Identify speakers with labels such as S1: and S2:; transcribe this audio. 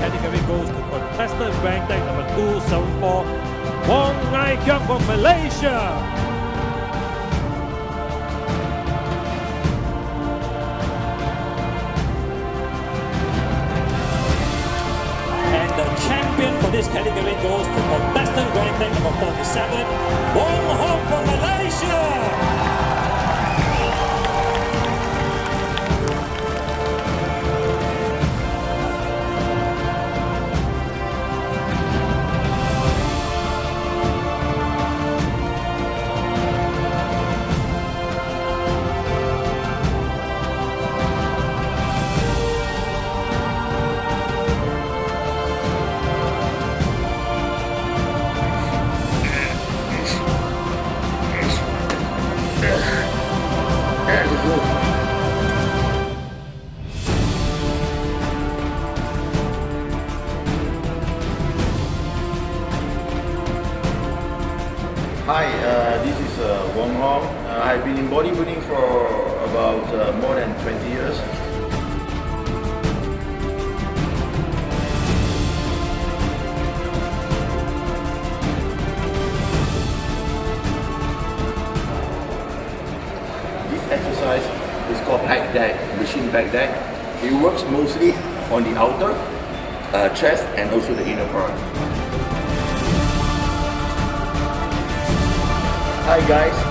S1: category goes to contestant ranked number 274, Wong Nai Kyung from Malaysia.
S2: And the champion for this category goes to contestant ranked number 47, Wong
S3: Hi, uh, this is uh, Wong Hong. Uh, I've been in bodybuilding for about uh, more than 20 This exercise is called pec deck, machine pec deck. It works mostly on the outer uh, chest and also the inner part. Hi guys,